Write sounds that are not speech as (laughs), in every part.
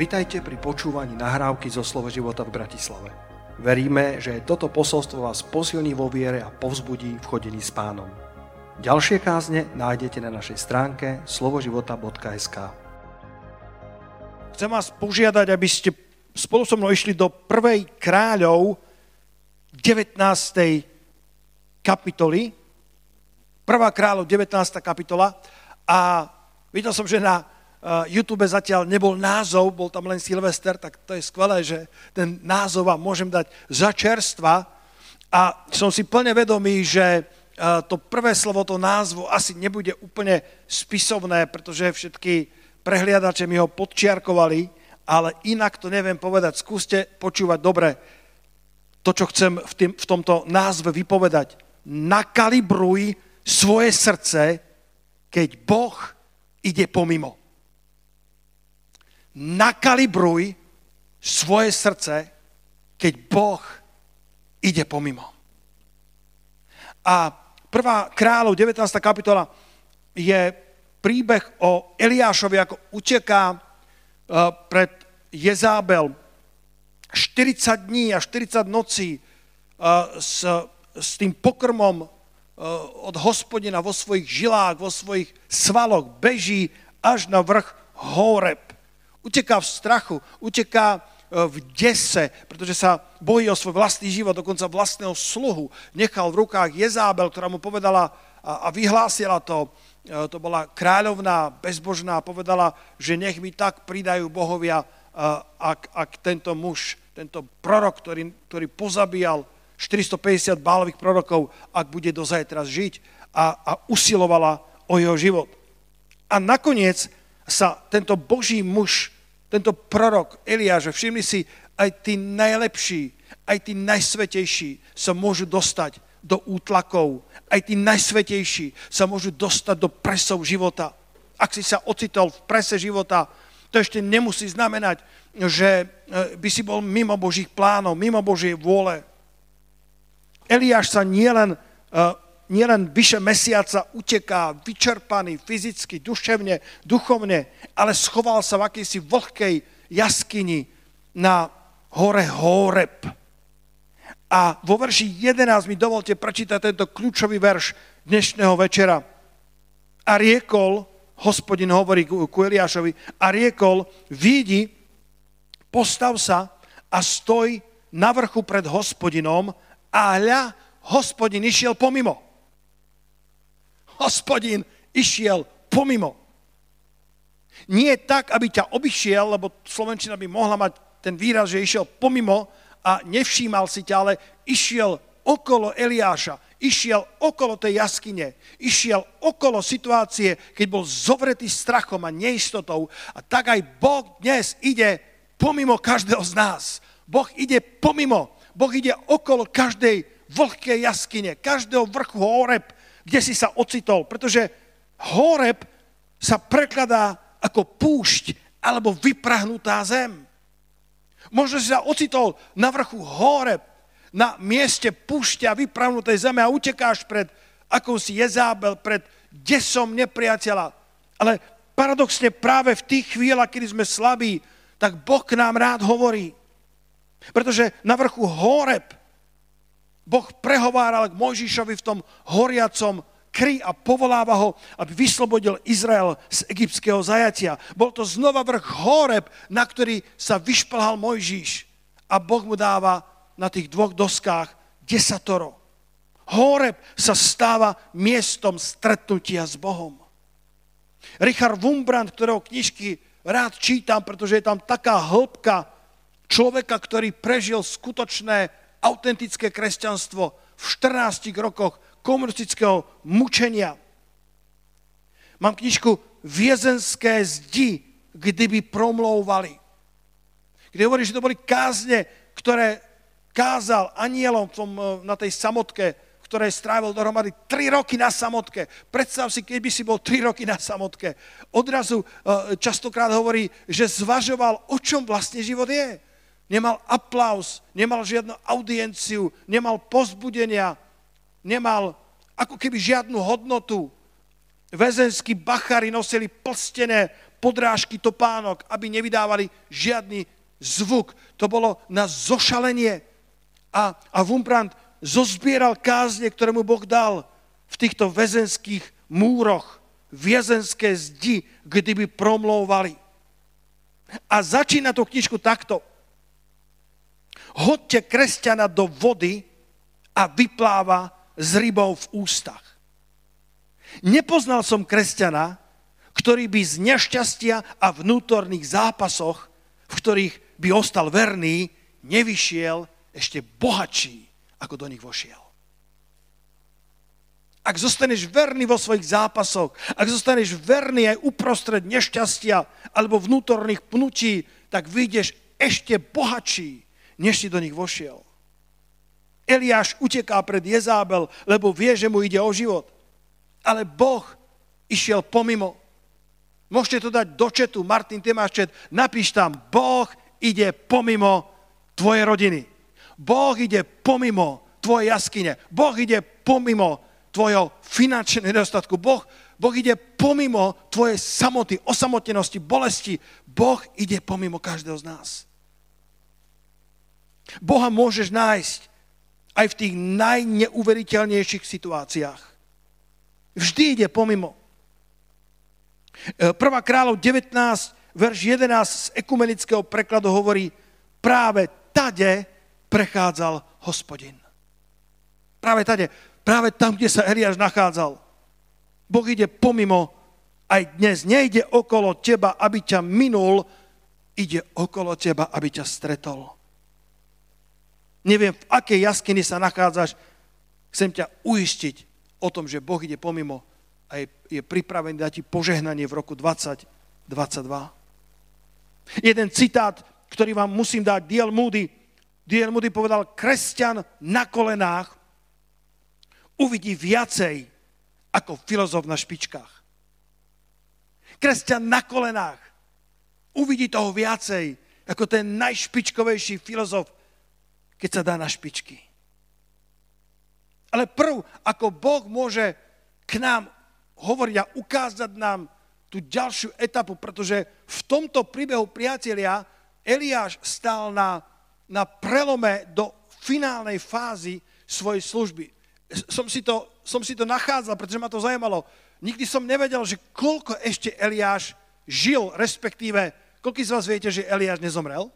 Vitajte pri počúvaní nahrávky zo Slovo života v Bratislave. Veríme, že toto posolstvo vás posilní vo viere a povzbudí v chodení s pánom. Ďalšie kázne nájdete na našej stránke slovoživota.sk Chcem vás požiadať, aby ste spolu so mnou išli do prvej kráľov 19. kapitoly. Prvá kráľov 19. kapitola. A videl som, že na YouTube zatiaľ nebol názov, bol tam len Silvester, tak to je skvelé, že ten názov vám môžem dať za čerstva. A som si plne vedomý, že to prvé slovo, to názvu asi nebude úplne spisovné, pretože všetky prehliadače mi ho podčiarkovali, ale inak to neviem povedať. Skúste počúvať dobre to, čo chcem v, tým, v tomto názve vypovedať. Nakalibruj svoje srdce, keď Boh ide pomimo nakalibruj svoje srdce, keď Boh ide pomimo. A prvá kráľov, 19. kapitola, je príbeh o Eliášovi, ako uteká e, pred Jezábel 40 dní a 40 nocí e, s, s tým pokrmom e, od hospodina vo svojich žilách, vo svojich svaloch, beží až na vrch Horeb. Uteká v strachu, uteká e, v dese, pretože sa bojí o svoj vlastný život, dokonca vlastného sluhu. Nechal v rukách Jezábel, ktorá mu povedala a vyhlásila to, e, to bola kráľovná, bezbožná, povedala, že nech mi tak pridajú bohovia, e, ak, ak tento muž, tento prorok, ktorý, ktorý pozabíjal 450 bálových prorokov, ak bude do zajtra žiť a, a usilovala o jeho život. A nakoniec sa tento boží muž, tento prorok Eliáš, všimli si, aj tí najlepší, aj tí najsvetejší sa môžu dostať do útlakov. Aj tí najsvetejší sa môžu dostať do presov života. Ak si sa ocitol v prese života, to ešte nemusí znamenať, že e, by si bol mimo Božích plánov, mimo Božej vôle. Eliáš sa nielen e, nielen vyše mesiaca uteká, vyčerpaný fyzicky, duševne, duchovne, ale schoval sa v akejsi vlhkej jaskyni na hore Horeb. A vo verši 11 mi dovolte prečítať tento kľúčový verš dnešného večera. A riekol, hospodin hovorí ku Eliášovi, a riekol, vidí, postav sa a stoj na vrchu pred hospodinom a hľa, hospodin išiel pomimo hospodin išiel pomimo. Nie tak, aby ťa obišiel, lebo Slovenčina by mohla mať ten výraz, že išiel pomimo a nevšímal si ťa, ale išiel okolo Eliáša, išiel okolo tej jaskyne, išiel okolo situácie, keď bol zovretý strachom a neistotou. A tak aj Boh dnes ide pomimo každého z nás. Boh ide pomimo, Boh ide okolo každej vlhkej jaskyne, každého vrchu Horeb, kde si sa ocitol, pretože Horeb sa prekladá ako púšť alebo vyprahnutá zem. Možno si sa ocitol na vrchu Horeb, na mieste púšťa vyprahnutej zeme a utekáš pred akousi Jezábel, pred desom nepriateľa. Ale paradoxne práve v tých chvíľach, kedy sme slabí, tak Boh k nám rád hovorí. Pretože na vrchu Horeb Boh prehováral k Mojžišovi v tom horiacom kry a povoláva ho, aby vyslobodil Izrael z egyptského zajatia. Bol to znova vrch Horeb, na ktorý sa vyšplhal Mojžiš. A Boh mu dáva na tých dvoch doskách desatoro. Horeb sa stáva miestom stretnutia s Bohom. Richard Wumbrand, ktorého knižky rád čítam, pretože je tam taká hĺbka človeka, ktorý prežil skutočné autentické kresťanstvo v 14 rokoch komunistického mučenia. Mám knižku Viezenské zdi, kdyby promlouvali. Kde hovorí, že to boli kázne, ktoré kázal anielom tom, eh, na tej samotke, ktoré strávil dohromady 3 roky na samotke. Predstav si, keby si bol 3 roky na samotke. Odrazu eh, častokrát hovorí, že zvažoval, o čom vlastne život je nemal aplaus, nemal žiadnu audienciu, nemal pozbudenia, nemal ako keby žiadnu hodnotu. Väzenskí bachári nosili plstené podrážky topánok, aby nevydávali žiadny zvuk. To bolo na zošalenie. A, a Wumbrand zozbieral kázne, ktoré mu Boh dal v týchto väzenských múroch, väzenské zdi, kdy by promlouvali. A začína tú knižku takto. Hoďte kresťana do vody a vypláva s rybou v ústach. Nepoznal som kresťana, ktorý by z nešťastia a vnútorných zápasoch, v ktorých by ostal verný, nevyšiel ešte bohatší, ako do nich vošiel. Ak zostaneš verný vo svojich zápasoch, ak zostaneš verný aj uprostred nešťastia alebo vnútorných pnutí, tak vyjdeš ešte bohatší, než si do nich vošiel. Eliáš uteká pred Jezábel, lebo vie, že mu ide o život. Ale Boh išiel pomimo. Môžete to dať do četu, Martin, ty máš čet, napíš tam, Boh ide pomimo tvoje rodiny. Boh ide pomimo tvoje jaskyne. Boh ide pomimo tvojho finančného nedostatku. Boh, boh ide pomimo tvojej samoty, osamotenosti, bolesti. Boh ide pomimo každého z nás. Boha môžeš nájsť aj v tých najneuveriteľnejších situáciách. Vždy ide pomimo. 1. E, kráľov 19, verš 11 z ekumenického prekladu hovorí, práve tade prechádzal hospodin. Práve tade, práve tam, kde sa Eliáš nachádzal. Boh ide pomimo, aj dnes nejde okolo teba, aby ťa minul, ide okolo teba, aby ťa stretol. Neviem, v akej jaskyni sa nachádzaš, chcem ťa uistiť, o tom, že Boh ide pomimo a je, je pripravený dať ti požehnanie v roku 2022. Jeden citát, ktorý vám musím dať, D.L. Moody. D.L. Moody povedal, kresťan na kolenách uvidí viacej ako filozof na špičkách. Kresťan na kolenách uvidí toho viacej ako ten najšpičkovejší filozof, keď sa dá na špičky. Ale prv, ako Boh môže k nám hovoriť a ukázať nám tú ďalšiu etapu, pretože v tomto príbehu, priatelia, Eliáš stál na, na prelome do finálnej fázy svojej služby. Som si, to, som si to nachádzal, pretože ma to zajímalo. Nikdy som nevedel, že koľko ešte Eliáš žil, respektíve, koľko z vás viete, že Eliáš nezomrel?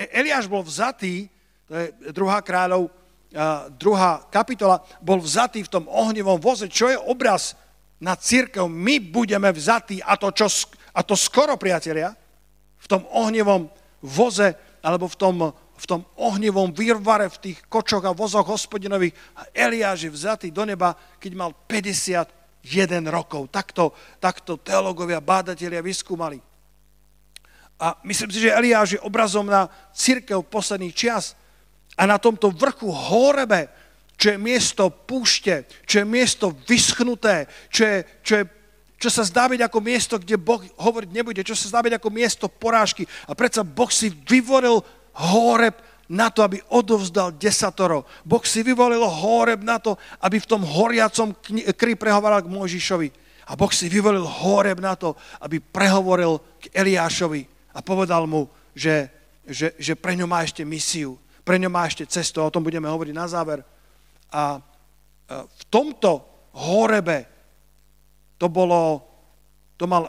E, Eliáš bol vzatý, to je druhá kráľov, druhá kapitola, bol vzatý v tom ohnivom voze, čo je obraz na církev. My budeme vzatí, a to, čo, a to skoro, priatelia, v tom ohnivom voze, alebo v tom, v tom ohnivom výrvare, v tých kočoch a vozoch hospodinových. A Eliáš je vzatý do neba, keď mal 51 rokov. Takto, takto teologovia, bádatelia vyskúmali. A myslím si, že Eliáš je obrazom na církev posledných čias. A na tomto vrchu Horebe, čo je miesto púšte, čo je miesto vyschnuté, čo, je, čo, je, čo sa zdá byť ako miesto, kde Boh hovoriť nebude, čo sa zdá byť ako miesto porážky. A predsa Boh si vyvoril Horeb na to, aby odovzdal desatoro. Boh si vyvolil Horeb na to, aby v tom horiacom kry prehovoril k Mojžišovi. A Boh si vyvolil Horeb na to, aby prehovoril k Eliášovi a povedal mu, že, že, že pre ňo má ešte misiu pre ňo má ešte cestu, o tom budeme hovoriť na záver. A v tomto horebe to bolo, to mal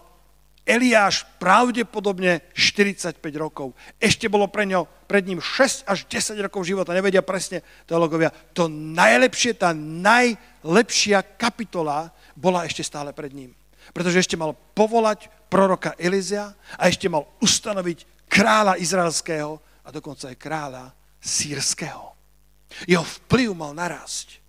Eliáš pravdepodobne 45 rokov. Ešte bolo pre ňo, pred ním 6 až 10 rokov života, nevedia presne teologovia. To najlepšie, tá najlepšia kapitola bola ešte stále pred ním. Pretože ešte mal povolať proroka Elizia a ešte mal ustanoviť kráľa izraelského a dokonca aj kráľa sírskeho. Jeho vplyv mal narásť.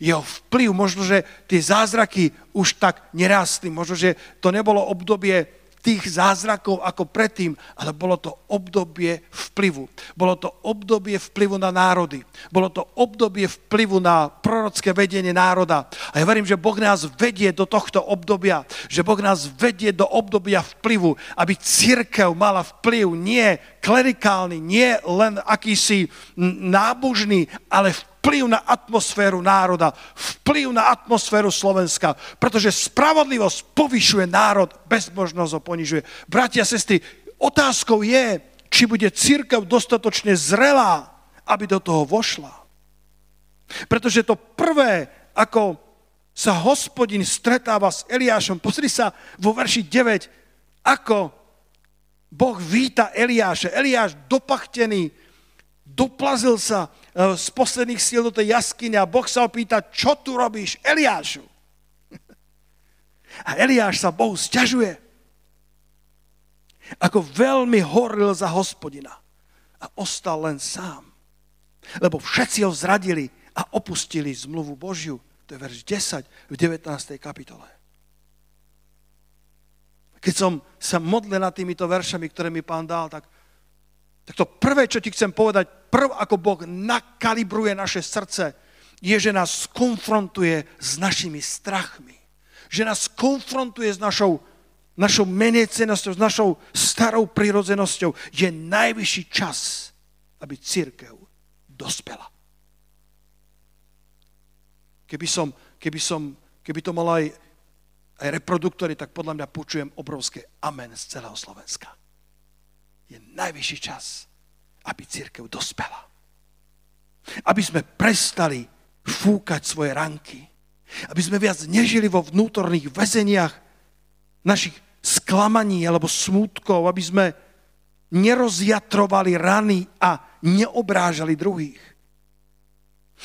Jeho vplyv, možno, že tie zázraky už tak nerástli, možno, že to nebolo obdobie tých zázrakov ako predtým, ale bolo to obdobie vplyvu. Bolo to obdobie vplyvu na národy. Bolo to obdobie vplyvu na prorocké vedenie národa. A ja verím, že Boh nás vedie do tohto obdobia, že Boh nás vedie do obdobia vplyvu, aby církev mala vplyv nie klerikálny, nie len akýsi nábožný, ale vplyv vplyv na atmosféru národa, vplyv na atmosféru Slovenska, pretože spravodlivosť povyšuje národ, bezmožnosť ho ponižuje. Bratia sestry, otázkou je, či bude církev dostatočne zrelá, aby do toho vošla. Pretože to prvé, ako sa hospodin stretáva s Eliášom, pozri sa vo verši 9, ako Boh víta Eliáša. Eliáš dopachtený, doplazil sa e, z posledných síl do tej jaskyne a Boh sa opýta, čo tu robíš, Eliášu? A Eliáš sa Bohu stiažuje. Ako veľmi horil za hospodina. A ostal len sám. Lebo všetci ho zradili a opustili zmluvu Božiu. To je verš 10 v 19. kapitole. Keď som sa modlil nad týmito veršami, ktoré mi pán dal, tak tak to prvé, čo ti chcem povedať, prv ako Boh nakalibruje naše srdce, je, že nás konfrontuje s našimi strachmi. Že nás konfrontuje s našou, našou menecenosťou, s našou starou prirodzenosťou. Je najvyšší čas, aby církev dospela. Keby, som, keby, som, keby to mal aj, aj reproduktory, tak podľa mňa počujem obrovské amen z celého Slovenska je najvyšší čas, aby církev dospela. Aby sme prestali fúkať svoje ranky. Aby sme viac nežili vo vnútorných väzeniach našich sklamaní alebo smútkov. Aby sme nerozjatrovali rany a neobrážali druhých.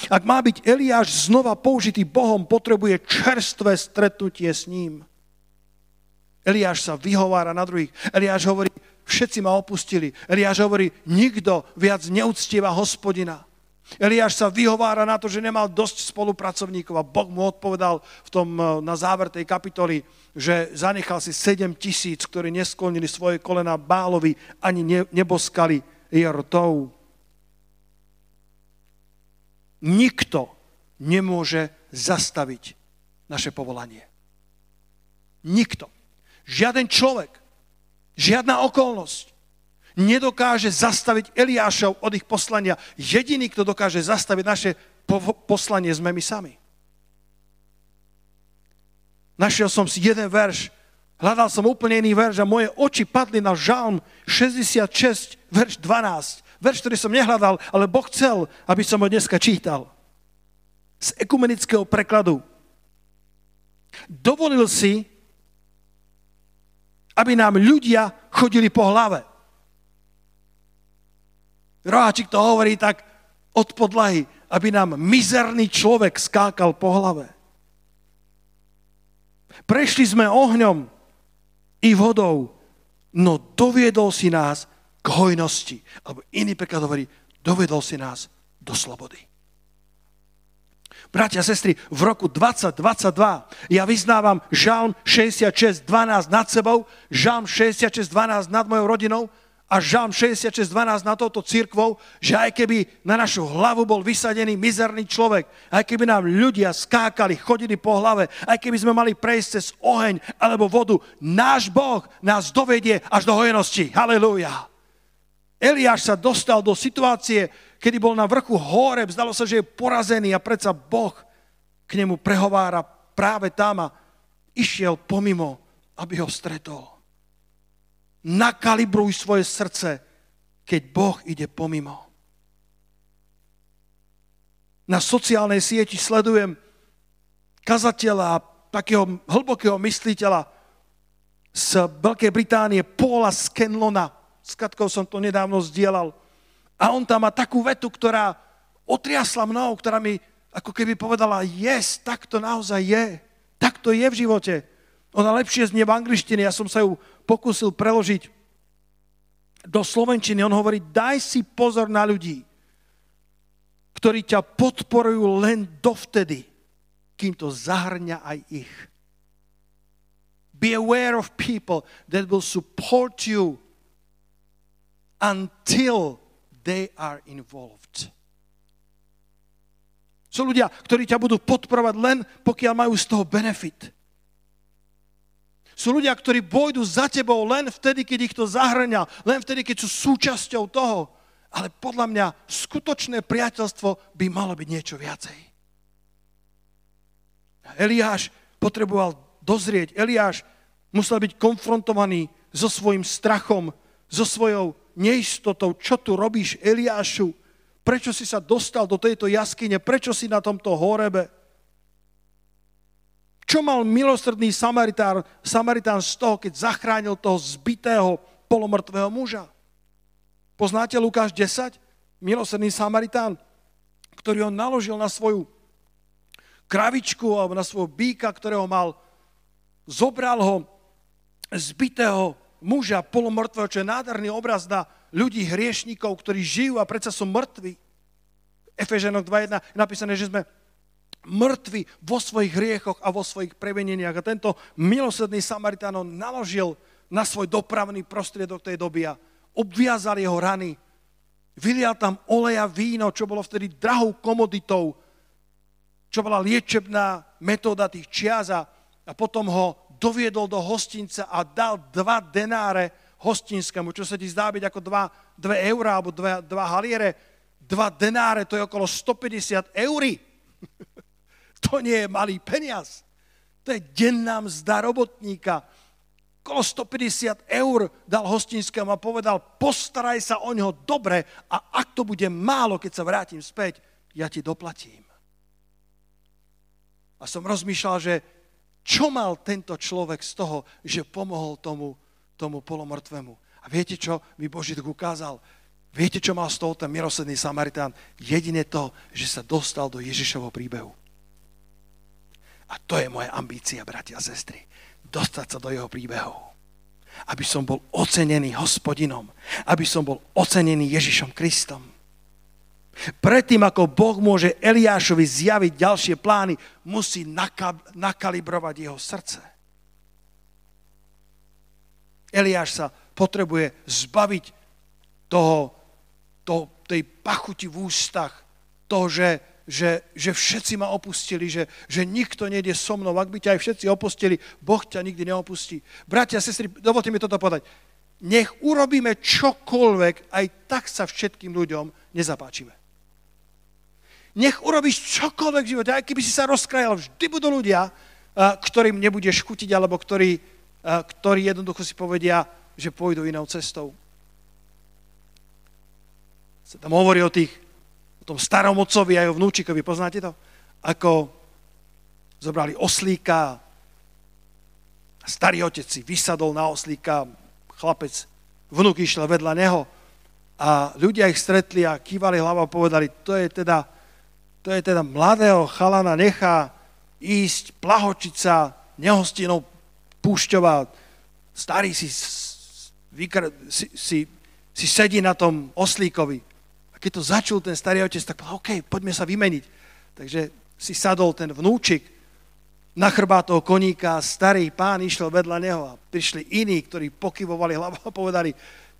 Ak má byť Eliáš znova použitý Bohom, potrebuje čerstvé stretnutie s ním. Eliáš sa vyhovára na druhých. Eliáš hovorí, všetci ma opustili. Eliáš hovorí, nikto viac neúctieva hospodina. Eliáš sa vyhovára na to, že nemal dosť spolupracovníkov a Boh mu odpovedal v tom, eh, na záver tej kapitoly, že zanechal si 7 tisíc, ktorí nesklonili svoje kolena Bálovi ani ne, neboskali Jertou. Nikto nemôže zastaviť naše povolanie. Nikto. Žiaden človek Žiadna okolnosť nedokáže zastaviť Eliášov od ich poslania. Jediný, kto dokáže zastaviť naše poslanie, sme my sami. Našiel som si jeden verš, hľadal som úplne iný verš a moje oči padli na žalm 66, verš 12. Verš, ktorý som nehľadal, ale Boh chcel, aby som ho dneska čítal. Z ekumenického prekladu. Dovolil si, aby nám ľudia chodili po hlave. Roháčik to hovorí tak od podlahy, aby nám mizerný človek skákal po hlave. Prešli sme ohňom i vodou, no doviedol si nás k hojnosti. Alebo iný preklad hovorí, doviedol si nás do slobody. Bratia sestry, v roku 2022 ja vyznávam Žalm 66.12 nad sebou, Žalm 66.12 nad mojou rodinou a Žalm 66.12 nad touto církvou, že aj keby na našu hlavu bol vysadený mizerný človek, aj keby nám ľudia skákali, chodili po hlave, aj keby sme mali prejsť cez oheň alebo vodu, náš Boh nás dovedie až do hojenosti. Halelúja. Eliáš sa dostal do situácie, kedy bol na vrchu hore, zdalo sa, že je porazený a predsa Boh k nemu prehovára práve tam a išiel pomimo, aby ho stretol. Nakalibruj svoje srdce, keď Boh ide pomimo. Na sociálnej sieti sledujem kazateľa, takého hlbokého mysliteľa z Veľkej Británie, Paula Scanlona. S Katkou som to nedávno zdieľal. A on tam má takú vetu, ktorá otriasla mnou, ktorá mi ako keby povedala, yes, tak to naozaj je. Tak to je v živote. Ona lepšie znie v angličtine, ja som sa ju pokúsil preložiť do slovenčiny. On hovorí, daj si pozor na ľudí, ktorí ťa podporujú len dovtedy, kým to zahrňa aj ich. Be aware of people that will support you until they are involved. Sú ľudia, ktorí ťa budú podporovať len, pokiaľ majú z toho benefit. Sú ľudia, ktorí pôjdu za tebou len vtedy, keď ich to zahrňa, len vtedy, keď sú súčasťou toho. ale podľa mňa skutočné priateľstvo by malo byť niečo viacej. Eliáš potreboval dozrieť. Eliáš musel byť konfrontovaný so svojím strachom, so svojou neistotou. Čo tu robíš, Eliášu? Prečo si sa dostal do tejto jaskyne? Prečo si na tomto horebe? Čo mal milosrdný Samaritán, Samaritán z toho, keď zachránil toho zbitého polomrtvého muža? Poznáte Lukáš 10? Milosrdný Samaritán, ktorý ho naložil na svoju kravičku alebo na svojho býka, ktorého mal, zobral ho zbitého muža polomrtvého, čo je nádherný obraz na ľudí hriešníkov, ktorí žijú a predsa sú mŕtvi. Efeženok 2.1 je napísané, že sme mŕtvi vo svojich hriechoch a vo svojich preveneniach. A tento milosrdný Samaritán naložil na svoj dopravný prostriedok tej doby a obviazal jeho rany. Vylial tam oleja, víno, čo bolo vtedy drahou komoditou, čo bola liečebná metóda tých čiaz a potom ho doviedol do hostinca a dal dva denáre hostinskému, čo sa ti zdá byť ako dva, dve eurá alebo dva, dva haliere. Dva denáre, to je okolo 150 eurí. (laughs) To nie je malý peniaz. To je denná mzda robotníka. Kolo 150 eur dal hostinskému a povedal, postaraj sa o ňo dobre a ak to bude málo, keď sa vrátim späť, ja ti doplatím. A som rozmýšľal, že čo mal tento človek z toho, že pomohol tomu, tomu polomrtvému. A viete, čo mi Boží duch ukázal? Viete, čo mal z toho ten milosedný Samaritán? Jedine to, že sa dostal do Ježišovho príbehu. A to je moja ambícia, bratia a sestry. Dostať sa do jeho príbehov. Aby som bol ocenený hospodinom. Aby som bol ocenený Ježišom Kristom. Predtým, ako Boh môže Eliášovi zjaviť ďalšie plány, musí nakalibrovať jeho srdce. Eliáš sa potrebuje zbaviť toho, toho, tej pachuti v ústach, toho, že že, že všetci ma opustili, že, že nikto nejde so mnou. Ak by ťa aj všetci opustili, Boh ťa nikdy neopustí. Bratia a sestry, dovolte mi toto povedať. Nech urobíme čokoľvek, aj tak sa všetkým ľuďom nezapáčime. Nech urobíš čokoľvek v živote, aj keby si sa rozkrajal, vždy budú ľudia, ktorým nebudeš chutiť, alebo ktorí, ktorí jednoducho si povedia, že pôjdu inou cestou. Sa tam hovorí o tých o tom starom otcovi a jeho vnúčikovi, poznáte to? Ako zobrali oslíka starý otec si vysadol na oslíka, chlapec, vnúk išiel vedľa neho a ľudia ich stretli a kývali hlavou a povedali, to je teda, to je teda mladého chalana nechá ísť, plahočiť sa nehostinou púšťovať. Starý si, vykr- si, si, si sedí na tom oslíkovi keď to začul ten starý otec, tak povedal, OK, poďme sa vymeniť. Takže si sadol ten vnúčik na chrbá toho koníka, starý pán išiel vedľa neho a prišli iní, ktorí pokyvovali hlavu a povedali,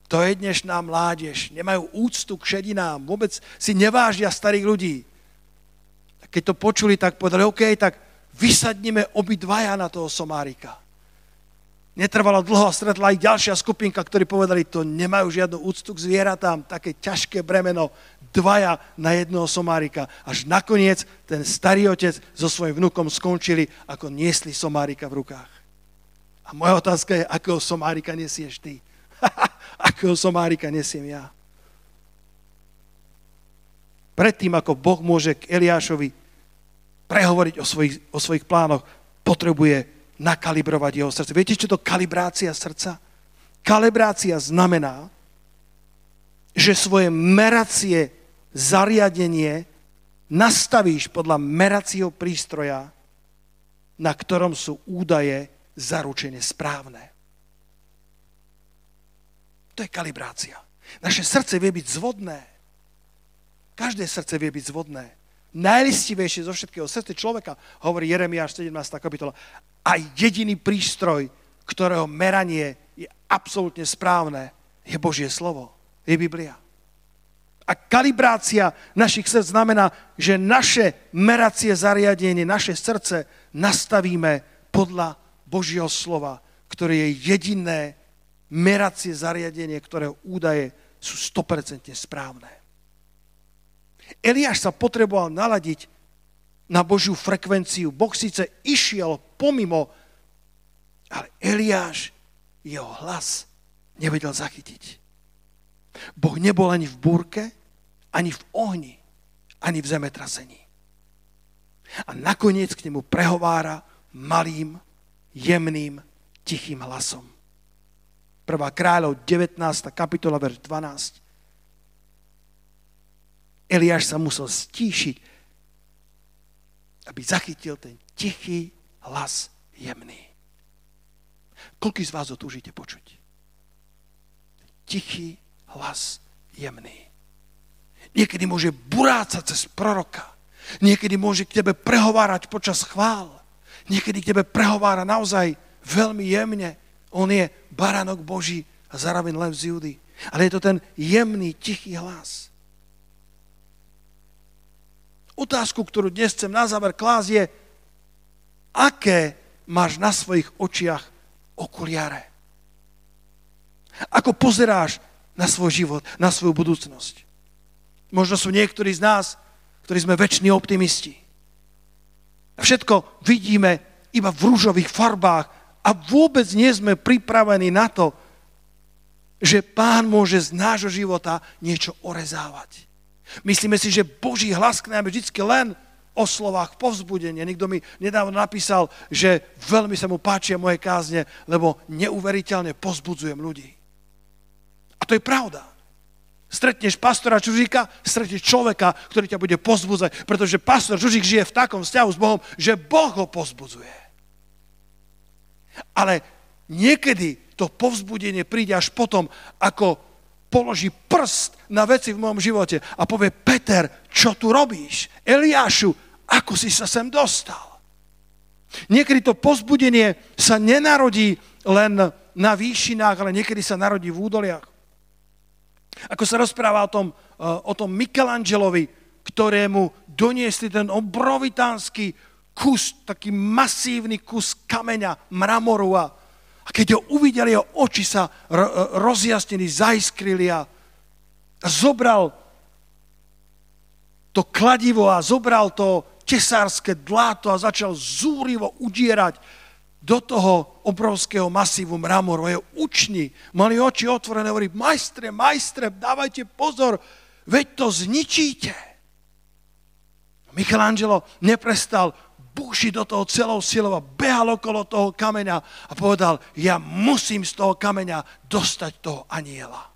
to je dnešná mládež, nemajú úctu k šedinám, vôbec si nevážia starých ľudí. Keď to počuli, tak povedali, OK, tak vysadnime obidvaja na toho somárika. Netrvalo dlho a stretla aj ďalšia skupinka, ktorí povedali, to nemajú žiadnu úctu k zvieratám, také ťažké bremeno, dvaja na jedného somárika. Až nakoniec ten starý otec so svojím vnukom skončili, ako niesli somárika v rukách. A moja otázka je, akého somárika nesieš ty? (laughs) akého somárika nesiem ja? Predtým, ako Boh môže k Eliášovi prehovoriť o svojich, o svojich plánoch, potrebuje nakalibrovať jeho srdce. Viete, čo to kalibrácia srdca? Kalibrácia znamená, že svoje meracie zariadenie nastavíš podľa meracieho prístroja, na ktorom sú údaje zaručene správne. To je kalibrácia. Naše srdce vie byť zvodné. Každé srdce vie byť zvodné najlistivejšie zo všetkého srdce človeka, hovorí Jeremiáš 17. kapitola, a jediný prístroj, ktorého meranie je absolútne správne, je Božie slovo, je Biblia. A kalibrácia našich srdc znamená, že naše meracie zariadenie, naše srdce nastavíme podľa Božieho slova, ktoré je jediné meracie zariadenie, ktorého údaje sú 100% správne. Eliáš sa potreboval naladiť na Božiu frekvenciu. Boh síce išiel pomimo, ale Eliáš jeho hlas nevedel zachytiť. Boh nebol ani v búrke, ani v ohni, ani v zemetrasení. A nakoniec k nemu prehovára malým, jemným, tichým hlasom. 1. kráľov 19. kapitola, verš 12. Eliáš sa musel stíšiť, aby zachytil ten tichý hlas jemný. Koľko z vás ho túžite počuť? Tichý hlas jemný. Niekedy môže burácať cez proroka. Niekedy môže k tebe prehovárať počas chvál. Niekedy k tebe prehovára naozaj veľmi jemne. On je baránok Boží a zároveň lev z Judy. Ale je to ten jemný, tichý hlas. Otázku, ktorú dnes chcem na záver klásť je, aké máš na svojich očiach okuliare? Ako pozeráš na svoj život, na svoju budúcnosť? Možno sú niektorí z nás, ktorí sme väčší optimisti. Všetko vidíme iba v rúžových farbách a vôbec nie sme pripravení na to, že pán môže z nášho života niečo orezávať. Myslíme si, že Boží hlas k nám je vždy len o slovách povzbudenia. Niekto mi nedávno napísal, že veľmi sa mu páčia moje kázne, lebo neuveriteľne pozbudzujem ľudí. A to je pravda. Stretneš pastora Čužíka, stretneš človeka, ktorý ťa bude pozbudzať, pretože pastor Čužík žije v takom vzťahu s Bohom, že Boh ho pozbudzuje. Ale niekedy to povzbudenie príde až potom, ako položí prst na veci v mojom živote a povie, Peter, čo tu robíš? Eliášu, ako si sa sem dostal? Niekedy to pozbudenie sa nenarodí len na výšinách, ale niekedy sa narodí v údoliach. Ako sa rozpráva o tom, eh, o tom Michelangelovi, ktorému doniesli ten obrovitánsky kus, taký masívny kus kameňa, mramoru a, a keď ho uvideli, jeho oči sa rozjasnili, zaiskrili a, zobral to kladivo a zobral to tesárske dláto a začal zúrivo udierať do toho obrovského masívu mramoru. Je učni, mali oči otvorené, hovorí, majstre, majstre, dávajte pozor, veď to zničíte. Michelangelo neprestal bušiť do toho celou silou a behal okolo toho kameňa a povedal, ja musím z toho kameňa dostať toho aniela.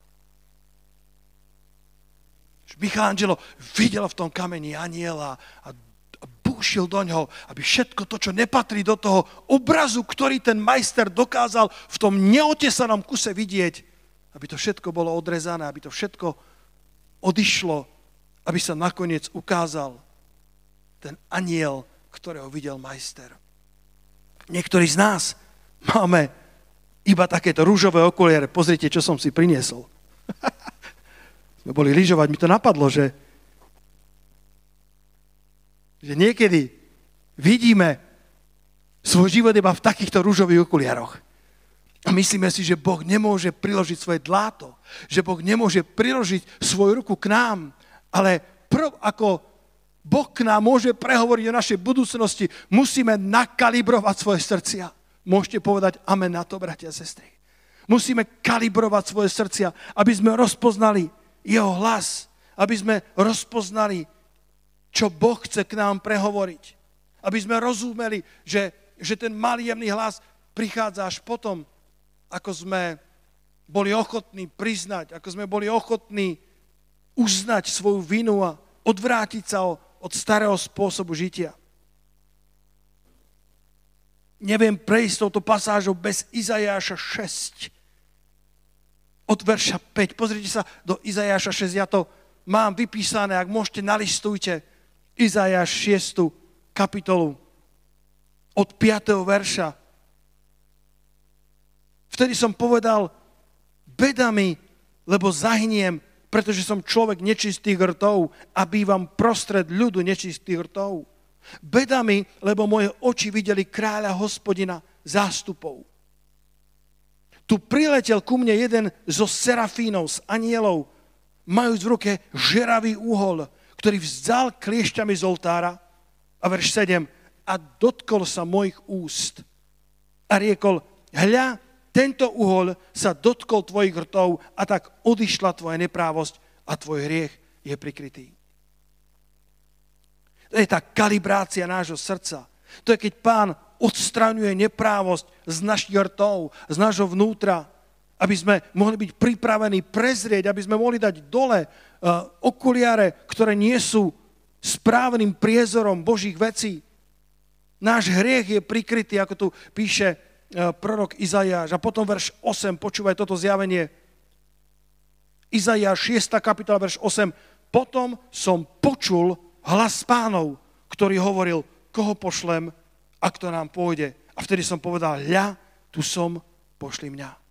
Michelangelo videl v tom kameni aniela a búšil do ňoho, aby všetko to, čo nepatrí do toho obrazu, ktorý ten majster dokázal v tom neotesanom kuse vidieť, aby to všetko bolo odrezané, aby to všetko odišlo, aby sa nakoniec ukázal ten aniel, ktorého videl majster. Niektorí z nás máme iba takéto rúžové okuliare. Pozrite, čo som si priniesol. (laughs) Sme boli lyžovať, mi to napadlo, že, že niekedy vidíme svoj život iba v takýchto rúžových okuliaroch. A myslíme si, že Boh nemôže priložiť svoje dláto, že Boh nemôže priložiť svoju ruku k nám, ale prv ako Boh k nám môže prehovoriť o našej budúcnosti, musíme nakalibrovať svoje srdcia. Môžete povedať amen na to, bratia a sestry. Musíme kalibrovať svoje srdcia, aby sme rozpoznali jeho hlas, aby sme rozpoznali, čo Boh chce k nám prehovoriť. Aby sme rozumeli, že, že ten malý jemný hlas prichádza až potom, ako sme boli ochotní priznať, ako sme boli ochotní uznať svoju vinu a odvrátiť sa od starého spôsobu žitia. Neviem prejsť touto pasážou bez Izajáša 6. Od verša 5. Pozrite sa do Izajáša 6. Ja to mám vypísané. Ak môžete, nalistujte Izajáš 6. kapitolu od 5. verša. Vtedy som povedal, bedami, lebo zahyniem, pretože som človek nečistých rtov a bývam prostred ľudu nečistých rtov. Bedami, lebo moje oči videli kráľa hospodina zástupov. Tu priletel ku mne jeden zo serafínov, z anielov majúc v ruke žeravý úhol, ktorý vzdal kliešťami z oltára. A verš 7. A dotkol sa mojich úst a riekol, hľa, tento uhol sa dotkol tvojich rtov a tak odišla tvoja neprávosť a tvoj hriech je prikrytý. To je tá kalibrácia nášho srdca. To je, keď pán odstraňuje neprávosť z našich rtov, z nášho vnútra, aby sme mohli byť pripravení prezrieť, aby sme mohli dať dole uh, okuliare, ktoré nie sú správnym priezorom Božích vecí. Náš hriech je prikrytý, ako tu píše prorok Izajáš. A potom verš 8, počúvaj toto zjavenie. Izajáš 6. kapitola, verš 8. Potom som počul hlas pánov, ktorý hovoril, koho pošlem a kto nám pôjde. A vtedy som povedal, hľa, tu som, pošli mňa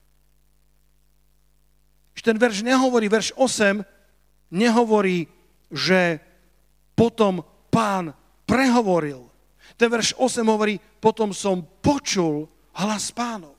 že ten verš nehovorí, verš 8 nehovorí, že potom pán prehovoril. Ten verš 8 hovorí, potom som počul hlas pánov.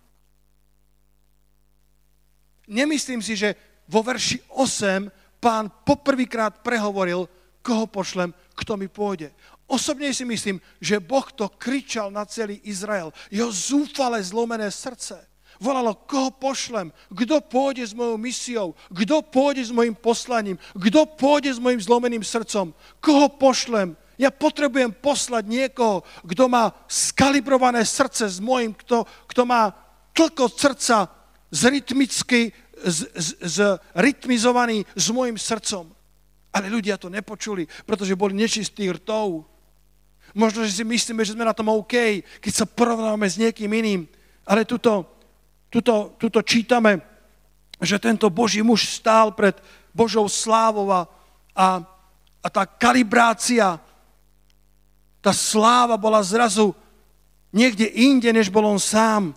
Nemyslím si, že vo verši 8 pán poprvýkrát prehovoril, koho pošlem, kto mi pôjde. Osobne si myslím, že Boh to kričal na celý Izrael. Jeho zúfale zlomené srdce Volalo, koho pošlem, kto pôjde s mojou misiou, kto pôjde s mojim poslaním, kto pôjde s mojim zlomeným srdcom, koho pošlem. Ja potrebujem poslať niekoho, kto má skalibrované srdce s mojim, kto, kto má tlko srdca z rytmicky, z, z, z rytmizovaný s mojim srdcom. Ale ľudia to nepočuli, pretože boli nečistí rtov. Možno, že si myslíme, že sme na tom OK, keď sa porovnáme s niekým iným. Ale tuto tuto, tuto čítame, že tento Boží muž stál pred Božou slávou a, a, a tá kalibrácia, tá sláva bola zrazu niekde inde, než bol on sám.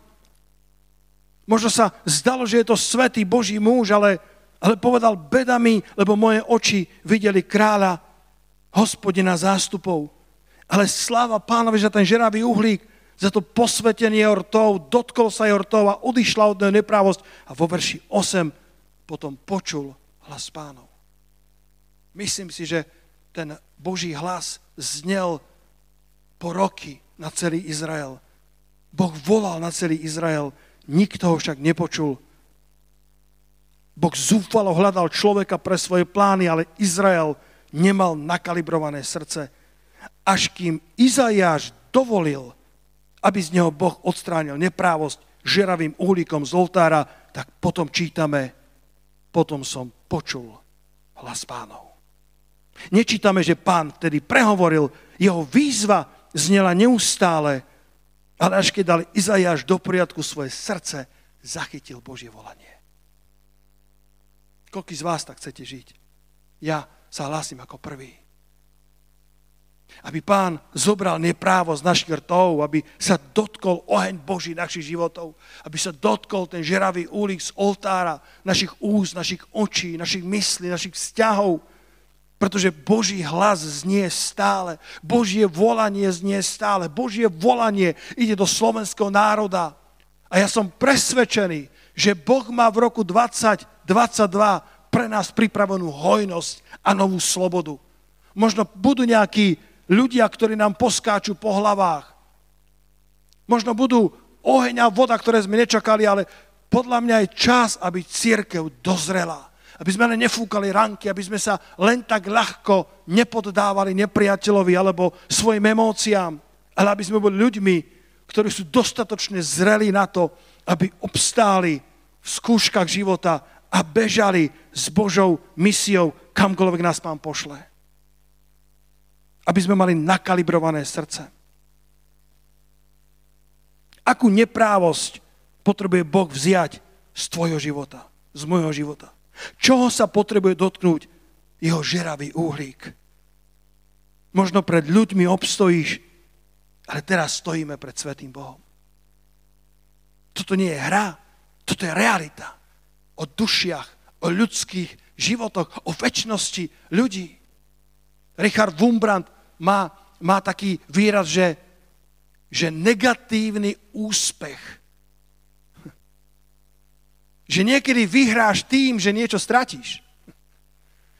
Možno sa zdalo, že je to svetý Boží muž, ale, ale povedal, bedami, lebo moje oči videli kráľa, hospodina zástupov. Ale sláva pánovi za ten žeravý uhlík, za to posvetenie rtov, dotkol sa jej rtov a odišla od neho neprávosť. A vo verši 8 potom počul hlas pánov. Myslím si, že ten Boží hlas znel po roky na celý Izrael. Boh volal na celý Izrael, nikto ho však nepočul. Boh zúfalo hľadal človeka pre svoje plány, ale Izrael nemal nakalibrované srdce. Až kým Izajáš dovolil, aby z neho Boh odstránil neprávosť žeravým uhlíkom z oltára, tak potom čítame, potom som počul hlas pánov. Nečítame, že pán vtedy prehovoril, jeho výzva znela neustále, ale až keď dal Izajáš do poriadku svoje srdce, zachytil Božie volanie. Koľký z vás tak chcete žiť? Ja sa hlásim ako prvý aby pán zobral neprávo z našich rtov, aby sa dotkol oheň Boží našich životov, aby sa dotkol ten žeravý úlik z oltára našich úst, našich očí, našich myslí, našich vzťahov, pretože Boží hlas znie stále, Božie volanie znie stále, Božie volanie ide do slovenského národa. A ja som presvedčený, že Boh má v roku 2022 pre nás pripravenú hojnosť a novú slobodu. Možno budú nejakí ľudia, ktorí nám poskáču po hlavách. Možno budú oheň a voda, ktoré sme nečakali, ale podľa mňa je čas, aby církev dozrela. Aby sme len nefúkali ranky, aby sme sa len tak ľahko nepoddávali nepriateľovi alebo svojim emóciám, ale aby sme boli ľuďmi, ktorí sú dostatočne zreli na to, aby obstáli v skúškach života a bežali s Božou misiou, kamkoľvek nás Pán pošle aby sme mali nakalibrované srdce. Akú neprávosť potrebuje Boh vziať z tvojho života, z môjho života? Čoho sa potrebuje dotknúť jeho žeravý uhlík? Možno pred ľuďmi obstojíš, ale teraz stojíme pred Svetým Bohom. Toto nie je hra, toto je realita. O dušiach, o ľudských životoch, o väčšnosti ľudí. Richard Wumbrand má, má taký výraz, že, že negatívny úspech. Že niekedy vyhráš tým, že niečo stratíš.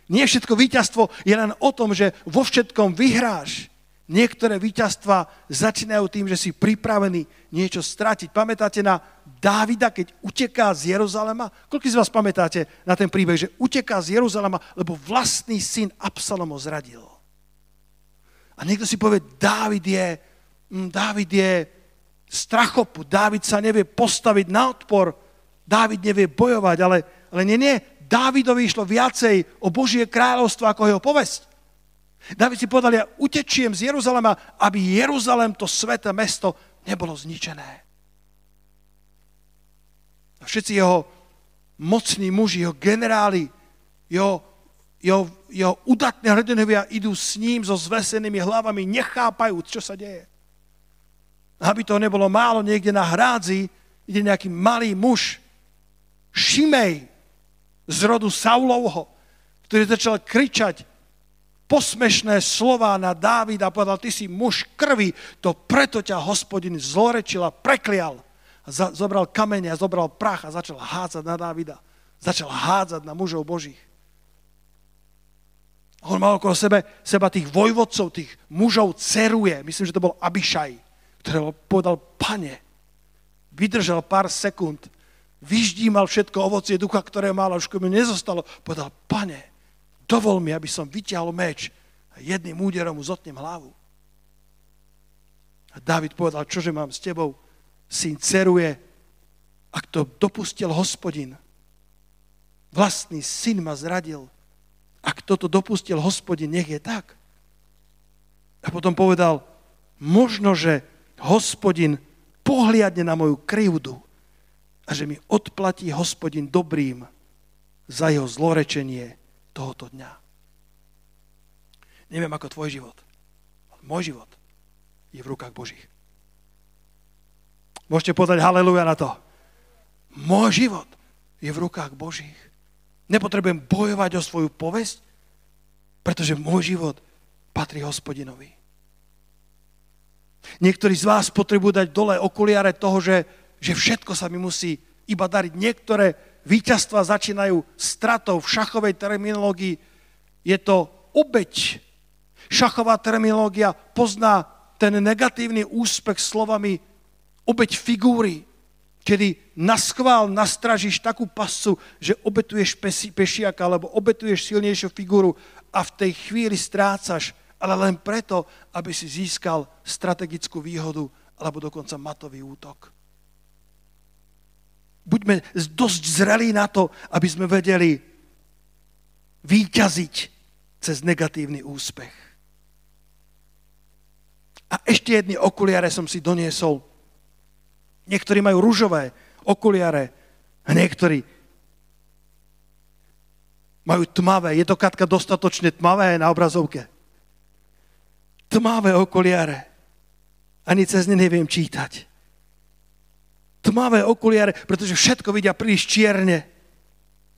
Nie všetko víťazstvo je len o tom, že vo všetkom vyhráš. Niektoré víťazstva začínajú tým, že si pripravený niečo stratiť. Pamätáte na Dávida, keď uteká z Jeruzalema? Koľko z vás pamätáte na ten príbeh, že uteká z Jeruzalema, lebo vlastný syn Absalom ho zradil? A niekto si povie, Dávid je, mm, Dávid je strachopu, Dávid sa nevie postaviť na odpor, Dávid nevie bojovať, ale, ale nie, nie, Dávidovi išlo viacej o Božie kráľovstvo ako jeho povesť. David si povedal, ja utečiem z Jeruzalema, aby Jeruzalem, to sveté mesto, nebolo zničené. A všetci jeho mocní muži, jeho generáli, jeho, jeho, jeho udatné hrdinovia idú s ním so zvesenými hlavami, nechápajúc, čo sa deje. Aby to nebolo málo, niekde na hrádzi ide nejaký malý muž, Šimej, z rodu Saulovho, ktorý začal kričať posmešné slova na Dávida a povedal, ty si muž krvi, to preto ťa hospodin zlorečil a preklial. A za, zobral kamene a zobral prach a začal hádzať na Dávida. Začal hádzať na mužov božích. On mal okolo sebe, seba tých vojvodcov, tých mužov ceruje. Myslím, že to bol Abišaj, ktorý povedal, pane, vydržal pár sekúnd vyždímal všetko ovocie ducha, ktoré mal a už mi nezostalo. Povedal, pane, dovol mi, aby som vyťahol meč a jedným úderom mu zotnem hlavu. A David povedal, čože mám s tebou? Syn ceruje, ak to dopustil hospodin. Vlastný syn ma zradil. Ak toto dopustil hospodin, nech je tak. A potom povedal, možno, že hospodin pohliadne na moju krivdu a že mi odplatí hospodin dobrým za jeho zlorečenie tohoto dňa. Neviem ako tvoj život, ale môj život je v rukách Božích. Môžete povedať haleluja na to. Môj život je v rukách Božích. Nepotrebujem bojovať o svoju povesť, pretože môj život patrí hospodinovi. Niektorí z vás potrebujú dať dole okuliare toho, že že všetko sa mi musí iba dariť. Niektoré víťazstva začínajú stratou v šachovej terminológii. Je to obeď. Šachová terminológia pozná ten negatívny úspech slovami obeď figúry, kedy na skvál nastražíš takú pascu, že obetuješ pešiaka alebo obetuješ silnejšiu figúru a v tej chvíli strácaš, ale len preto, aby si získal strategickú výhodu alebo dokonca matový útok buďme dosť zrelí na to, aby sme vedeli výťaziť cez negatívny úspech. A ešte jedny okuliare som si doniesol. Niektorí majú rúžové okuliare a niektorí majú tmavé. Je to Katka dostatočne tmavé na obrazovke? Tmavé okuliare. Ani cez ne neviem čítať tmavé okuliare, pretože všetko vidia príliš čierne.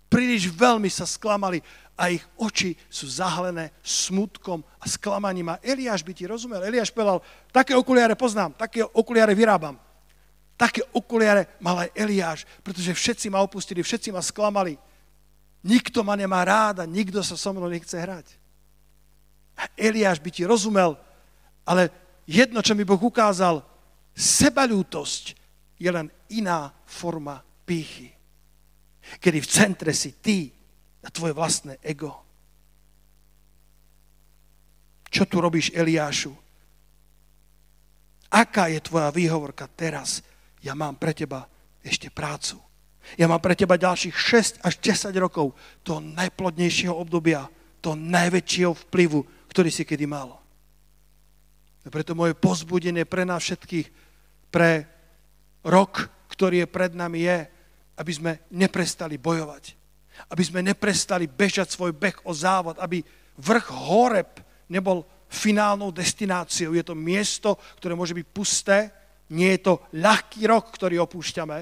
Príliš veľmi sa sklamali a ich oči sú zahalené smutkom a sklamaním. A Eliáš by ti rozumel. Eliáš povedal, také okuliare poznám, také okuliare vyrábam. Také okuliare mal aj Eliáš, pretože všetci ma opustili, všetci ma sklamali. Nikto ma nemá rád a nikto sa so mnou nechce hrať. A Eliáš by ti rozumel, ale jedno, čo mi Boh ukázal, sebalútosť je len iná forma pýchy. Kedy v centre si ty a tvoje vlastné ego. Čo tu robíš, Eliášu? Aká je tvoja výhovorka teraz? Ja mám pre teba ešte prácu. Ja mám pre teba ďalších 6 až 10 rokov toho najplodnejšieho obdobia, toho najväčšieho vplyvu, ktorý si kedy mal. A preto moje pozbudenie pre nás všetkých, pre rok, ktorý je pred nami, je, aby sme neprestali bojovať. Aby sme neprestali bežať svoj beh o závod, aby vrch Horeb nebol finálnou destináciou. Je to miesto, ktoré môže byť pusté, nie je to ľahký rok, ktorý opúšťame.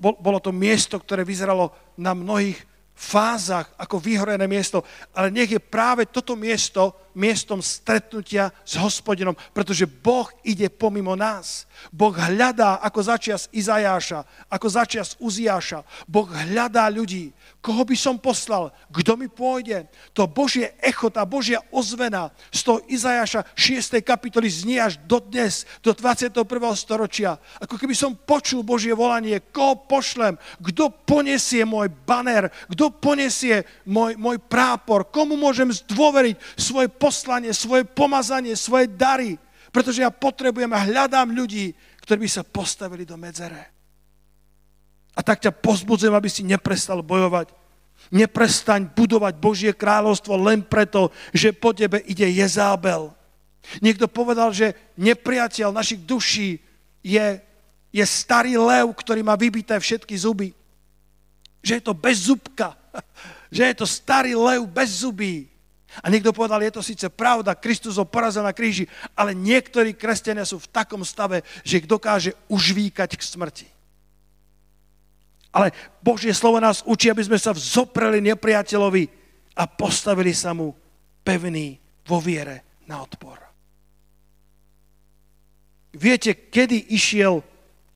Bolo to miesto, ktoré vyzeralo na mnohých fázach ako vyhorené miesto, ale nech je práve toto miesto miestom stretnutia s hospodinom, pretože Boh ide pomimo nás. Boh hľadá, ako začias Izajáša, ako začias Uziáša. Boh hľadá ľudí. Koho by som poslal? Kto mi pôjde? To Božie echo, tá Božia ozvena z toho Izajáša 6. kapitoly znie až do dnes, do 21. storočia. Ako keby som počul Božie volanie, koho pošlem, kto poniesie môj baner, kto poniesie môj, môj prápor, komu môžem zdôveriť svoje poslanie, svoje pomazanie, svoje dary, pretože ja potrebujem a hľadám ľudí, ktorí by sa postavili do medzere. A tak ťa pozbudzujem, aby si neprestal bojovať. Neprestaň budovať Božie kráľovstvo len preto, že po tebe ide Jezábel. Niekto povedal, že nepriateľ našich duší je, je starý lev, ktorý má vybité všetky zuby. Že je to bez zubka. Že je to starý lev bez zubí. A niekto povedal, je to síce pravda, Kristus ho porazil na kríži, ale niektorí kresťania sú v takom stave, že ich dokáže užvíkať k smrti. Ale Božie slovo nás učí, aby sme sa vzopreli nepriateľovi a postavili sa mu pevný vo viere na odpor. Viete, kedy išiel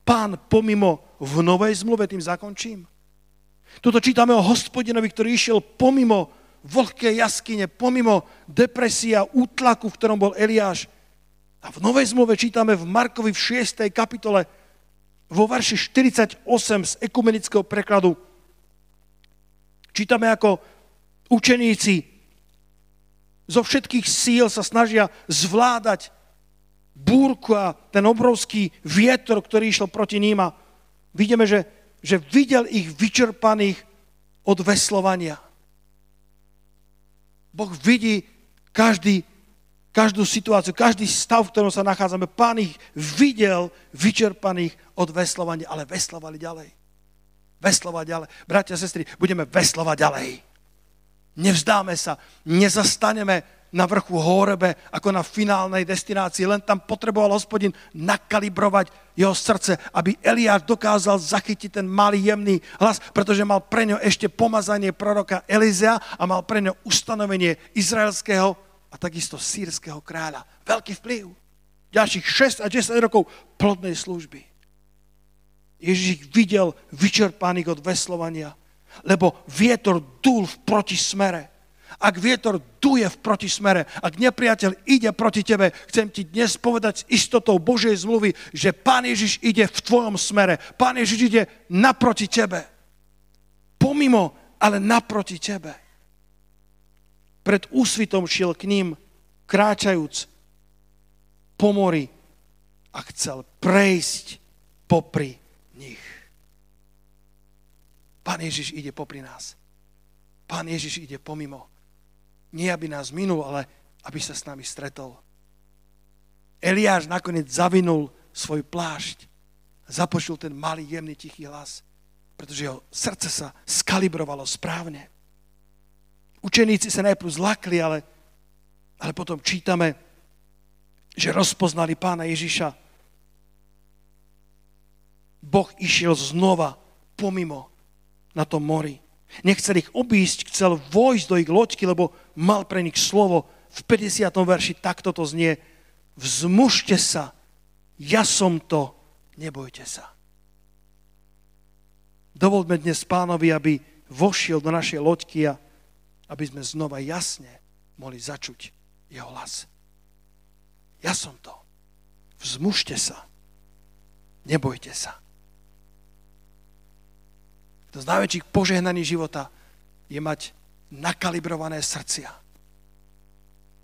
pán pomimo v novej zmluve, tým zakončím? Tuto čítame o hospodinovi, ktorý išiel pomimo vlhké jaskyne, pomimo depresia, útlaku, v ktorom bol Eliáš. A v Novej zmluve čítame v Markovi v 6. kapitole vo verši 48 z ekumenického prekladu. Čítame ako učeníci zo všetkých síl sa snažia zvládať búrku a ten obrovský vietor, ktorý išiel proti ním a vidíme, že, že videl ich vyčerpaných od veslovania. Boh vidí každý, každú situáciu, každý stav, v ktorom sa nachádzame. Pán ich videl vyčerpaných od veslovania, ale veslovali ďalej. Veslovať ďalej. Bratia a sestry, budeme veslovať ďalej. Nevzdáme sa, nezastaneme na vrchu Horebe ako na finálnej destinácii. Len tam potreboval hospodin nakalibrovať jeho srdce, aby Eliáš dokázal zachytiť ten malý jemný hlas, pretože mal pre ňo ešte pomazanie proroka Elizea a mal pre ňo ustanovenie izraelského a takisto sírskeho kráľa. Veľký vplyv. Ďalších 6 a 10 rokov plodnej služby. Ježiš ich videl vyčerpaných od veslovania, lebo vietor dul v protismere ak vietor duje v protismere, ak nepriateľ ide proti tebe, chcem ti dnes povedať s istotou Božej zmluvy, že Pán Ježiš ide v tvojom smere. Pán Ježiš ide naproti tebe. Pomimo, ale naproti tebe. Pred úsvitom šiel k ním, kráčajúc po mori a chcel prejsť popri nich. Pán Ježiš ide popri nás. Pán Ježiš ide pomimo. Nie, aby nás minul, ale aby sa s nami stretol. Eliáš nakoniec zavinul svoj plášť. Započul ten malý, jemný, tichý hlas, pretože jeho srdce sa skalibrovalo správne. Učeníci sa najprv zlakli, ale, ale potom čítame, že rozpoznali pána Ježiša. Boh išiel znova pomimo na tom mori. Nechcel ich obísť, chcel vojsť do ich loďky, lebo mal pre nich slovo. V 50. verši takto to znie. Vzmužte sa, ja som to, nebojte sa. Dovolme dnes pánovi, aby vošiel do našej loďky a aby sme znova jasne mohli začuť jeho hlas. Ja som to. Vzmužte sa. Nebojte sa. To z najväčších požehnaní života je mať nakalibrované srdcia.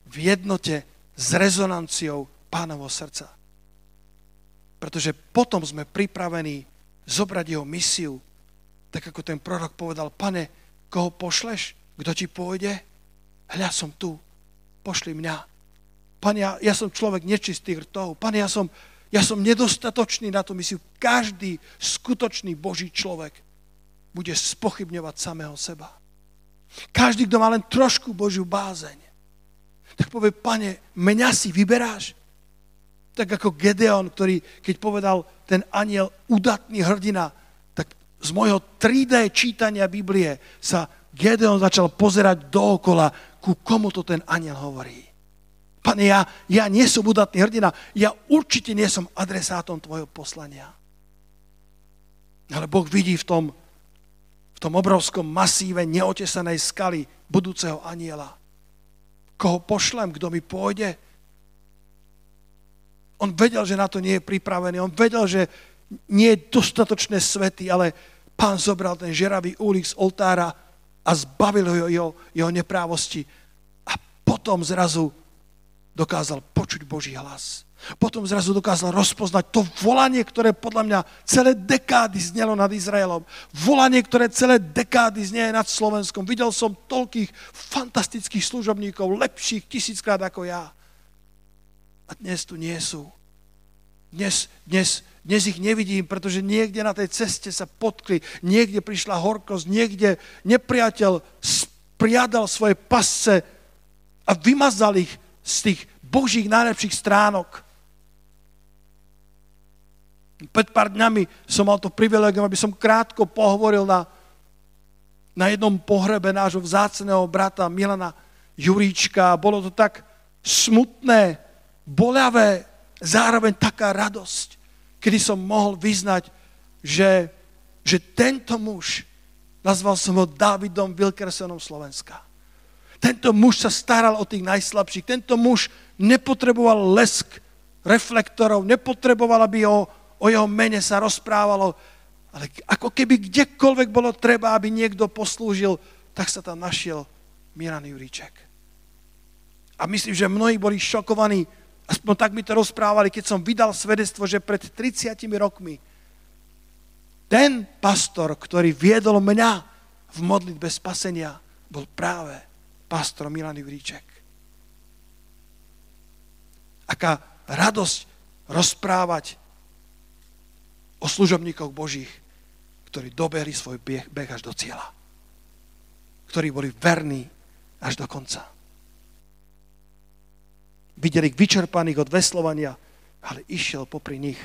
V jednote s rezonanciou pánovho srdca. Pretože potom sme pripravení zobrať jeho misiu, tak ako ten prorok povedal, pane, koho pošleš? Kto ti pôjde? Hľa som tu, pošli mňa. Pane, ja, ja som človek nečistý rtov. Pane, ja som, ja som nedostatočný na tú misiu. Každý skutočný Boží človek bude spochybňovať samého seba. Každý, kto má len trošku Božiu bázeň, tak povie, pane, mňa si vyberáš. Tak ako Gedeon, ktorý, keď povedal ten aniel udatný hrdina, tak z môjho 3D čítania Biblie sa Gedeon začal pozerať dookola, ku komu to ten aniel hovorí. Pane, ja, ja nie som udatný hrdina, ja určite nie som adresátom tvojho poslania. Ale Boh vidí v tom, tom obrovskom masíve neotesanej skaly budúceho aniela. Koho pošlem, kto mi pôjde? On vedel, že na to nie je pripravený. On vedel, že nie je dostatočné svety, ale pán zobral ten žeravý úlik z oltára a zbavil ho jeho, jeho neprávosti. A potom zrazu dokázal počuť Boží hlas. Potom zrazu dokázal rozpoznať to volanie, ktoré podľa mňa celé dekády znelo nad Izraelom. Volanie, ktoré celé dekády znie nad Slovenskom. Videl som toľkých fantastických služobníkov, lepších tisíckrát ako ja. A dnes tu nie sú. Dnes, dnes, dnes ich nevidím, pretože niekde na tej ceste sa potkli, niekde prišla horkosť, niekde nepriateľ spriadal svoje pasce a vymazal ich z tých Božích najlepších stránok. Pred pár dňami som mal to privilegium, aby som krátko pohovoril na, na jednom pohrebe nášho vzácného brata Milana Juríčka. Bolo to tak smutné, bolavé, zároveň taká radosť, kedy som mohol vyznať, že, že tento muž, nazval som ho Davidom Wilkersonom Slovenska. Tento muž sa staral o tých najslabších. Tento muž nepotreboval lesk reflektorov, nepotreboval, aby o, o jeho mene sa rozprávalo, ale ako keby kdekoľvek bolo treba, aby niekto poslúžil, tak sa tam našiel Miran Juríček. A myslím, že mnohí boli šokovaní, aspoň tak mi to rozprávali, keď som vydal svedectvo, že pred 30 rokmi ten pastor, ktorý viedol mňa v modlitbe spasenia, bol práve pastor Milan Juriček. Aká radosť rozprávať o služobníkoch Božích, ktorí dobehli svoj beh, beh až do cieľa. Ktorí boli verní až do konca. Videli ich vyčerpaných od veslovania, ale išiel popri nich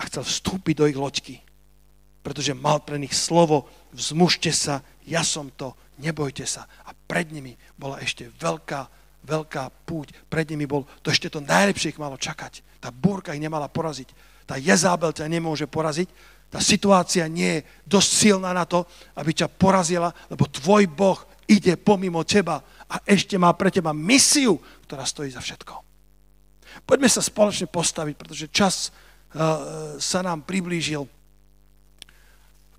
a chcel vstúpiť do ich loďky, pretože mal pre nich slovo, vzmužte sa, ja som to, nebojte sa. A pred nimi bola ešte veľká, veľká púť. Pred nimi bol, to ešte to najlepšie ich malo čakať. Tá búrka ich nemala poraziť. Tá Jezábel ťa nemôže poraziť. Tá situácia nie je dosť silná na to, aby ťa porazila, lebo tvoj Boh ide pomimo teba a ešte má pre teba misiu, ktorá stojí za všetko. Poďme sa spoločne postaviť, pretože čas uh, sa nám priblížil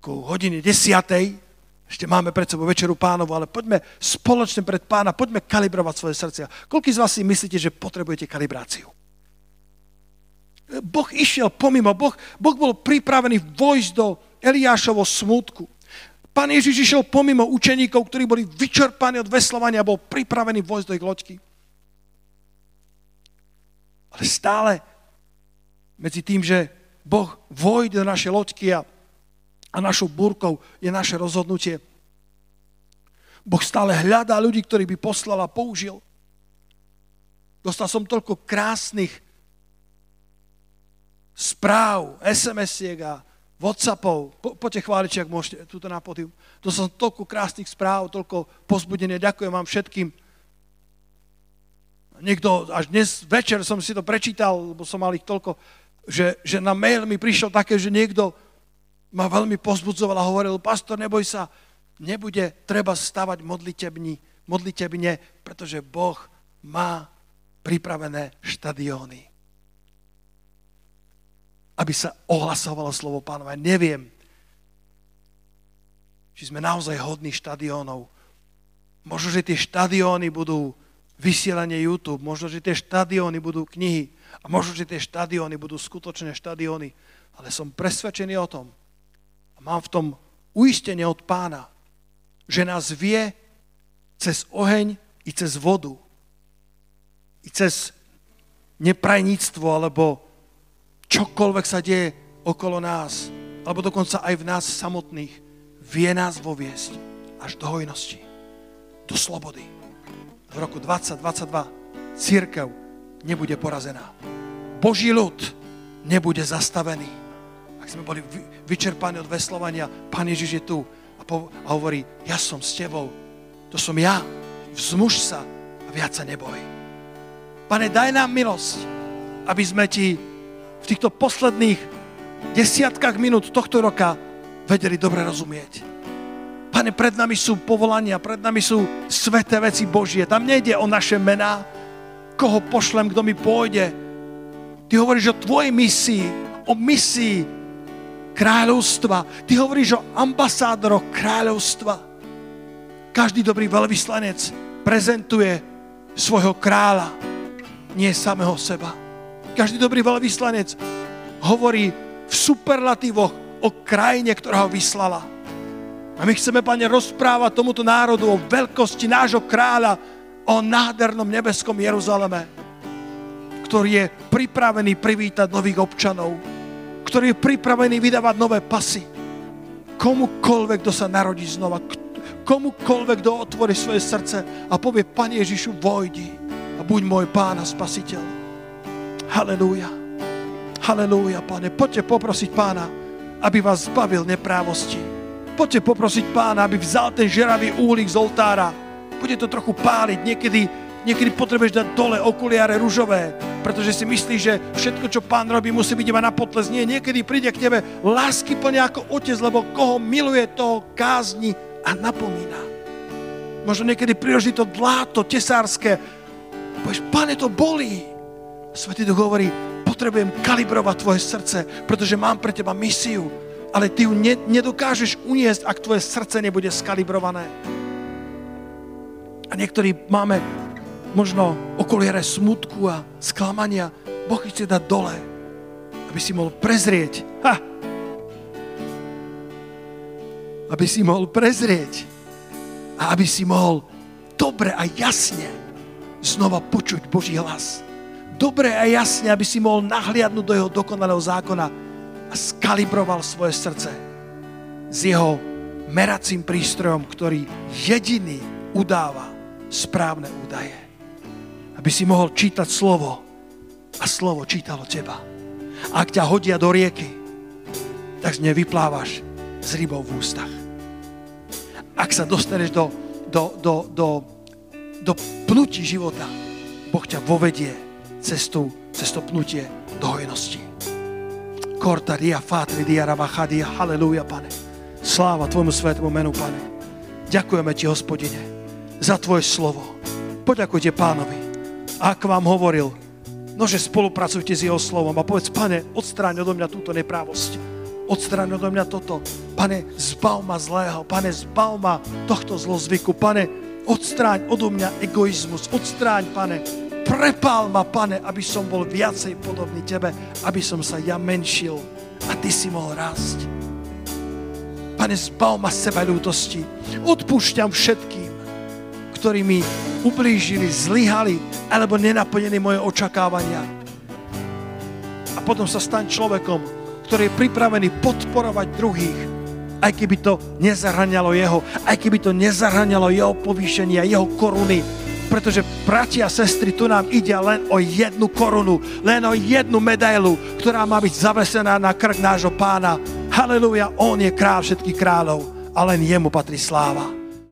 ku hodine desiatej. Ešte máme pred sebou večeru pánovu, ale poďme spoločne pred pána, poďme kalibrovať svoje srdcia. Koľko z vás si myslíte, že potrebujete kalibráciu? Boh išiel pomimo, boh, boh bol pripravený vojsť do Eliášovo smutku. Pán Ježiš išiel pomimo učeníkov, ktorí boli vyčerpaní od veslovania a bol pripravený vojsť do ich loďky. Ale stále medzi tým, že Boh vojde do našej loďky a a našou búrkou je naše rozhodnutie. Boh stále hľadá ľudí, ktorí by poslal a použil. Dostal som toľko krásnych správ, SMS-iek a Whatsappov. Po, poďte chváliť, ak môžete, túto na podium. Dostal som toľko krásnych správ, toľko pozbudenia. Ďakujem vám všetkým. Niekto, až dnes večer som si to prečítal, lebo som mal ich toľko, že, že na mail mi prišiel také, že niekto ma veľmi pozbudzoval a hovoril, pastor, neboj sa, nebude treba stavať modlitebni, modlitebne, pretože Boh má pripravené štadióny. Aby sa ohlasovalo slovo pánova. Neviem, či sme naozaj hodní štadiónov. Možno, že tie štadióny budú vysielanie YouTube, možno, že tie štadióny budú knihy a možno, že tie štadióny budú skutočné štadióny. Ale som presvedčený o tom, mám v tom uistenie od pána, že nás vie cez oheň i cez vodu, i cez neprajníctvo, alebo čokoľvek sa deje okolo nás, alebo dokonca aj v nás samotných, vie nás voviesť až do hojnosti, do slobody. V roku 2022 církev nebude porazená. Boží ľud nebude zastavený ak sme boli vyčerpaní od veslovania, Pán Ježiš je tu a po, a hovorí, ja som s tebou, to som ja, vzmuž sa a viac sa neboj. Pane, daj nám milosť, aby sme ti v týchto posledných desiatkách minút tohto roka vedeli dobre rozumieť. Pane, pred nami sú povolania, pred nami sú sveté veci Božie. Tam nejde o naše mená, koho pošlem, kto mi pôjde. Ty hovoríš o tvojej misii, o misii kráľovstva. Ty hovoríš o ambasádoroch kráľovstva. Každý dobrý veľvyslanec prezentuje svojho kráľa, nie samého seba. Každý dobrý veľvyslanec hovorí v superlatívoch o krajine, ktorá ho vyslala. A my chceme, Pane, rozprávať tomuto národu o veľkosti nášho kráľa, o nádhernom nebeskom Jeruzaleme, ktorý je pripravený privítať nových občanov, ktorý je pripravený vydávať nové pasy. Komukoľvek, kto sa narodí znova, komukoľvek, kto otvorí svoje srdce a povie, Pane Ježišu, vojdi a buď môj Pán a Spasiteľ. Halelúja. Halelúja, Pane. Poďte poprosiť Pána, aby vás zbavil neprávosti. Poďte poprosiť Pána, aby vzal ten žeravý úlik z oltára. Bude to trochu páliť. Niekedy, niekedy potrebuješ dať dole okuliare ružové, pretože si myslíš, že všetko, čo Pán robí, musí byť iba na potles. Nie, niekedy príde k tebe lásky plne ako otec, lebo koho miluje, toho kázni a napomína. Možno niekedy priloží to dláto tesárske. Povieš, pane, to bolí. Svetý Duch hovorí, potrebujem kalibrovať tvoje srdce, pretože mám pre teba misiu, ale ty ju ne, nedokážeš uniesť, ak tvoje srdce nebude skalibrované. A niektorí máme možno okoliere smutku a sklamania. Boh chce dať dole, aby si mohol prezrieť. Ha, aby si mohol prezrieť a aby si mohol dobre a jasne znova počuť Boží hlas. Dobre a jasne, aby si mohol nahliadnúť do jeho dokonalého zákona a skalibroval svoje srdce s jeho meracím prístrojom, ktorý jediný udáva správne údaje. Aby si mohol čítať slovo a slovo čítalo teba. Ak ťa hodia do rieky, tak z nej vyplávaš s rybou v ústach ak sa dostaneš do, do, do, do, do pnutí života, Boh ťa vovedie cestu, cestu pnutie do hojnosti. Korta dia fatri dia rabachadia, halleluja, pane. Sláva Tvojmu svetému menu, pane. Ďakujeme Ti, hospodine, za Tvoje slovo. Poďakujte pánovi. Ak vám hovoril, no že spolupracujte s jeho slovom a povedz, pane, odstráň odo mňa túto neprávosť odstráň odo mňa toto. Pane, zbav ma zlého. Pane, zbav ma tohto zlozvyku. Pane, odstráň odo mňa egoizmus. Odstráň, pane, prepál ma, pane, aby som bol viacej podobný tebe, aby som sa ja menšil a ty si mohol rásť. Pane, zbav ma seba ľútosti. Odpúšťam všetkým, ktorí mi ublížili, zlyhali alebo nenaplnili moje očakávania. A potom sa staň človekom, ktorý je pripravený podporovať druhých, aj keby to nezahraňalo jeho, aj keby to nezahraňalo jeho povýšenie a jeho koruny. Pretože, bratia a sestry, tu nám ide len o jednu korunu, len o jednu medailu, ktorá má byť zavesená na krk nášho pána. Halelúja, on je kráľ všetkých kráľov a len jemu patrí sláva.